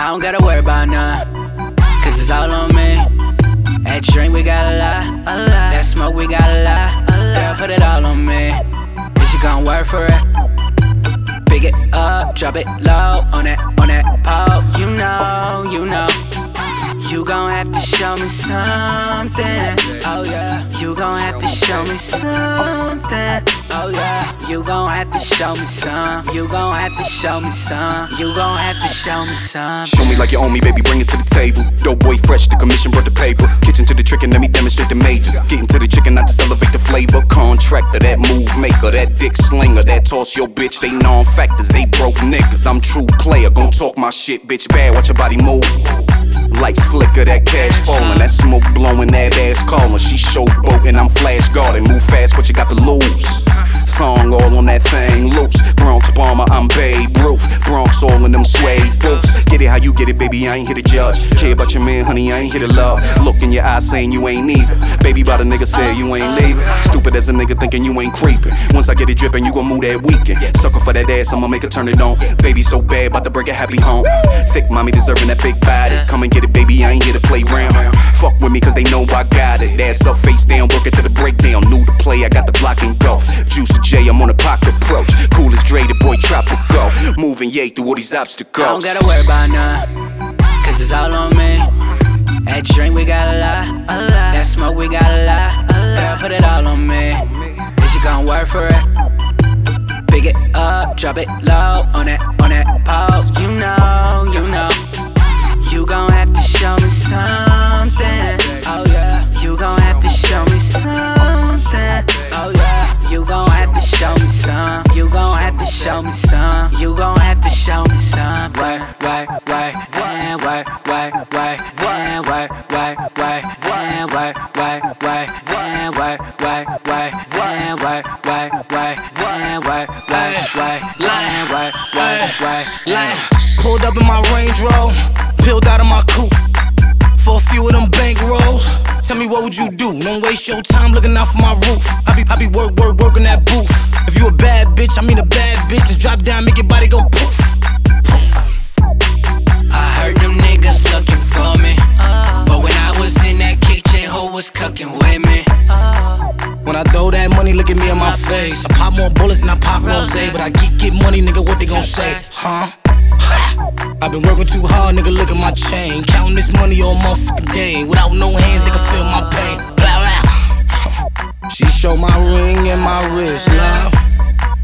I don't gotta worry about none, cause it's all on me. That drink, we got a lot, a lot. That smoke, we got a lot, a lot. Girl, put it all on me. Is you gon' work for it? Pick it up, drop it low on that, on that pole. You know, you know. You gon' have to show me something. Oh yeah. You gon' have to show me something. Oh yeah. You gon' have to show me some. You gon' have to show me some. You gon' have to show me some. Show me like you own me, baby, bring it to the table. Dope boy fresh, the commission brought the paper. Kitchen to the trick and let me demonstrate the major. Getting to the chicken, not just elevate the flavor. Contractor, that move maker, that dick slinger, that toss your bitch. They non factors, they broke niggas. I'm true player, gon' talk my shit, bitch bad, watch your body move. Lights flicker, that cash falling, that smoke blowing, that ass calling. She showboating, I'm flash guarding. Move fast, what you got to lose? Thong all on that thing loose. Bronx bomber, I'm Babe Ruth. Bronx all in them boots. Get it how you get it, baby. I ain't here to judge. Care about your man, honey. I ain't here to love. Look in your eyes saying you ain't neither. Baby, by the nigga say you ain't leaving. Stupid as a nigga thinking you ain't creeping. Once I get it dripping, you gon' move that weekend. Sucker for that ass, I'ma make her turn it on. Baby so bad, about to break a happy home. Thick mommy deserving that big body. Come and get it, baby. I ain't here to play round. Fuck with me, cause they know I got it. Ass up, face down, work it to the breakdown. New to play, I got the block and go. Juice J, I'm on a pocket approach. Cool as Dre, the boy tropical. Moving yay through all these I don't obstacles. gotta worry about none, cause it's all on me. That drink, we got a lot, a lot. That smoke, we got a lot, a lot. Girl, put it all on me. Is you gon' work for it? Big it up, drop it low on that, on that pole. You know, you know. You gon' have to show me something. Oh yeah. You gon' have to show me something. Oh yeah. You gon' have to show me some. You gon' have to show me some. You gon' have to show me some. Work, work, work, yeah, work, work, work, yeah, work, work, work, yeah, work, work, work, yeah, work, work, work, yeah, work, work, work, yeah, work, work, work, yeah, work, work, work, Like, pulled up in my Range Rover, peeled out of my coupe. For a few of them bank rolls, tell me what would you do? Don't waste your time looking out for my roof. I be, I be work, work, working that booth. If you a bad bitch, I mean a bad bitch, just drop down, make your body go poof. I heard them niggas looking for me. But when I was in that kitchen, who was cooking with me? When I throw that money, look at me in my face. I pop more bullets than I pop rose, but I get get money, nigga. What they gon' say? Huh? I've been working too hard, nigga. Look at my chain. Counting this money all motherfucking day. Without no hands, they blah. She showed my ring and my wrist, love.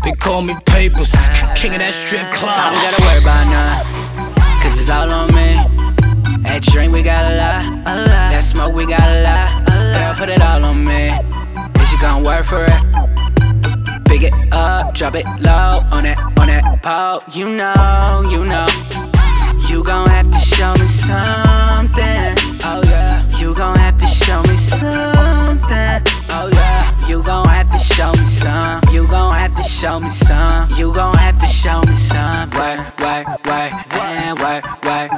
They call me papers, king of that strip club. I don't club. gotta worry about none, cause it's all on me. That drink, we got a lot, a lot. That smoke, we got a lot, a lot. Girl, put it all on me. Is you gon' work for it? Big it up, drop it low on that, on that pole. You know, you know. You gon' have to show me something. Oh show me some. You gon' have to show me some. Work, work, work, yeah, work, work,